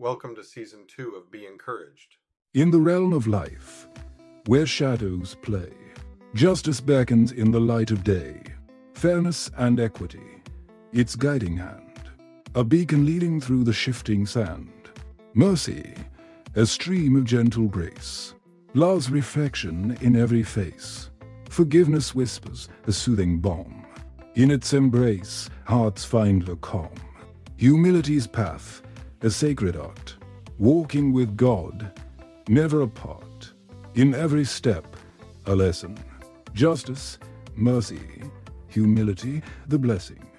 Welcome to season two of Be Encouraged. In the realm of life, where shadows play, justice beckons in the light of day, fairness and equity, its guiding hand, a beacon leading through the shifting sand, mercy, a stream of gentle grace, love's reflection in every face, forgiveness whispers a soothing balm, in its embrace hearts find the calm, humility's path, a sacred art, walking with God, never apart. In every step, a lesson. Justice, mercy, humility, the blessing.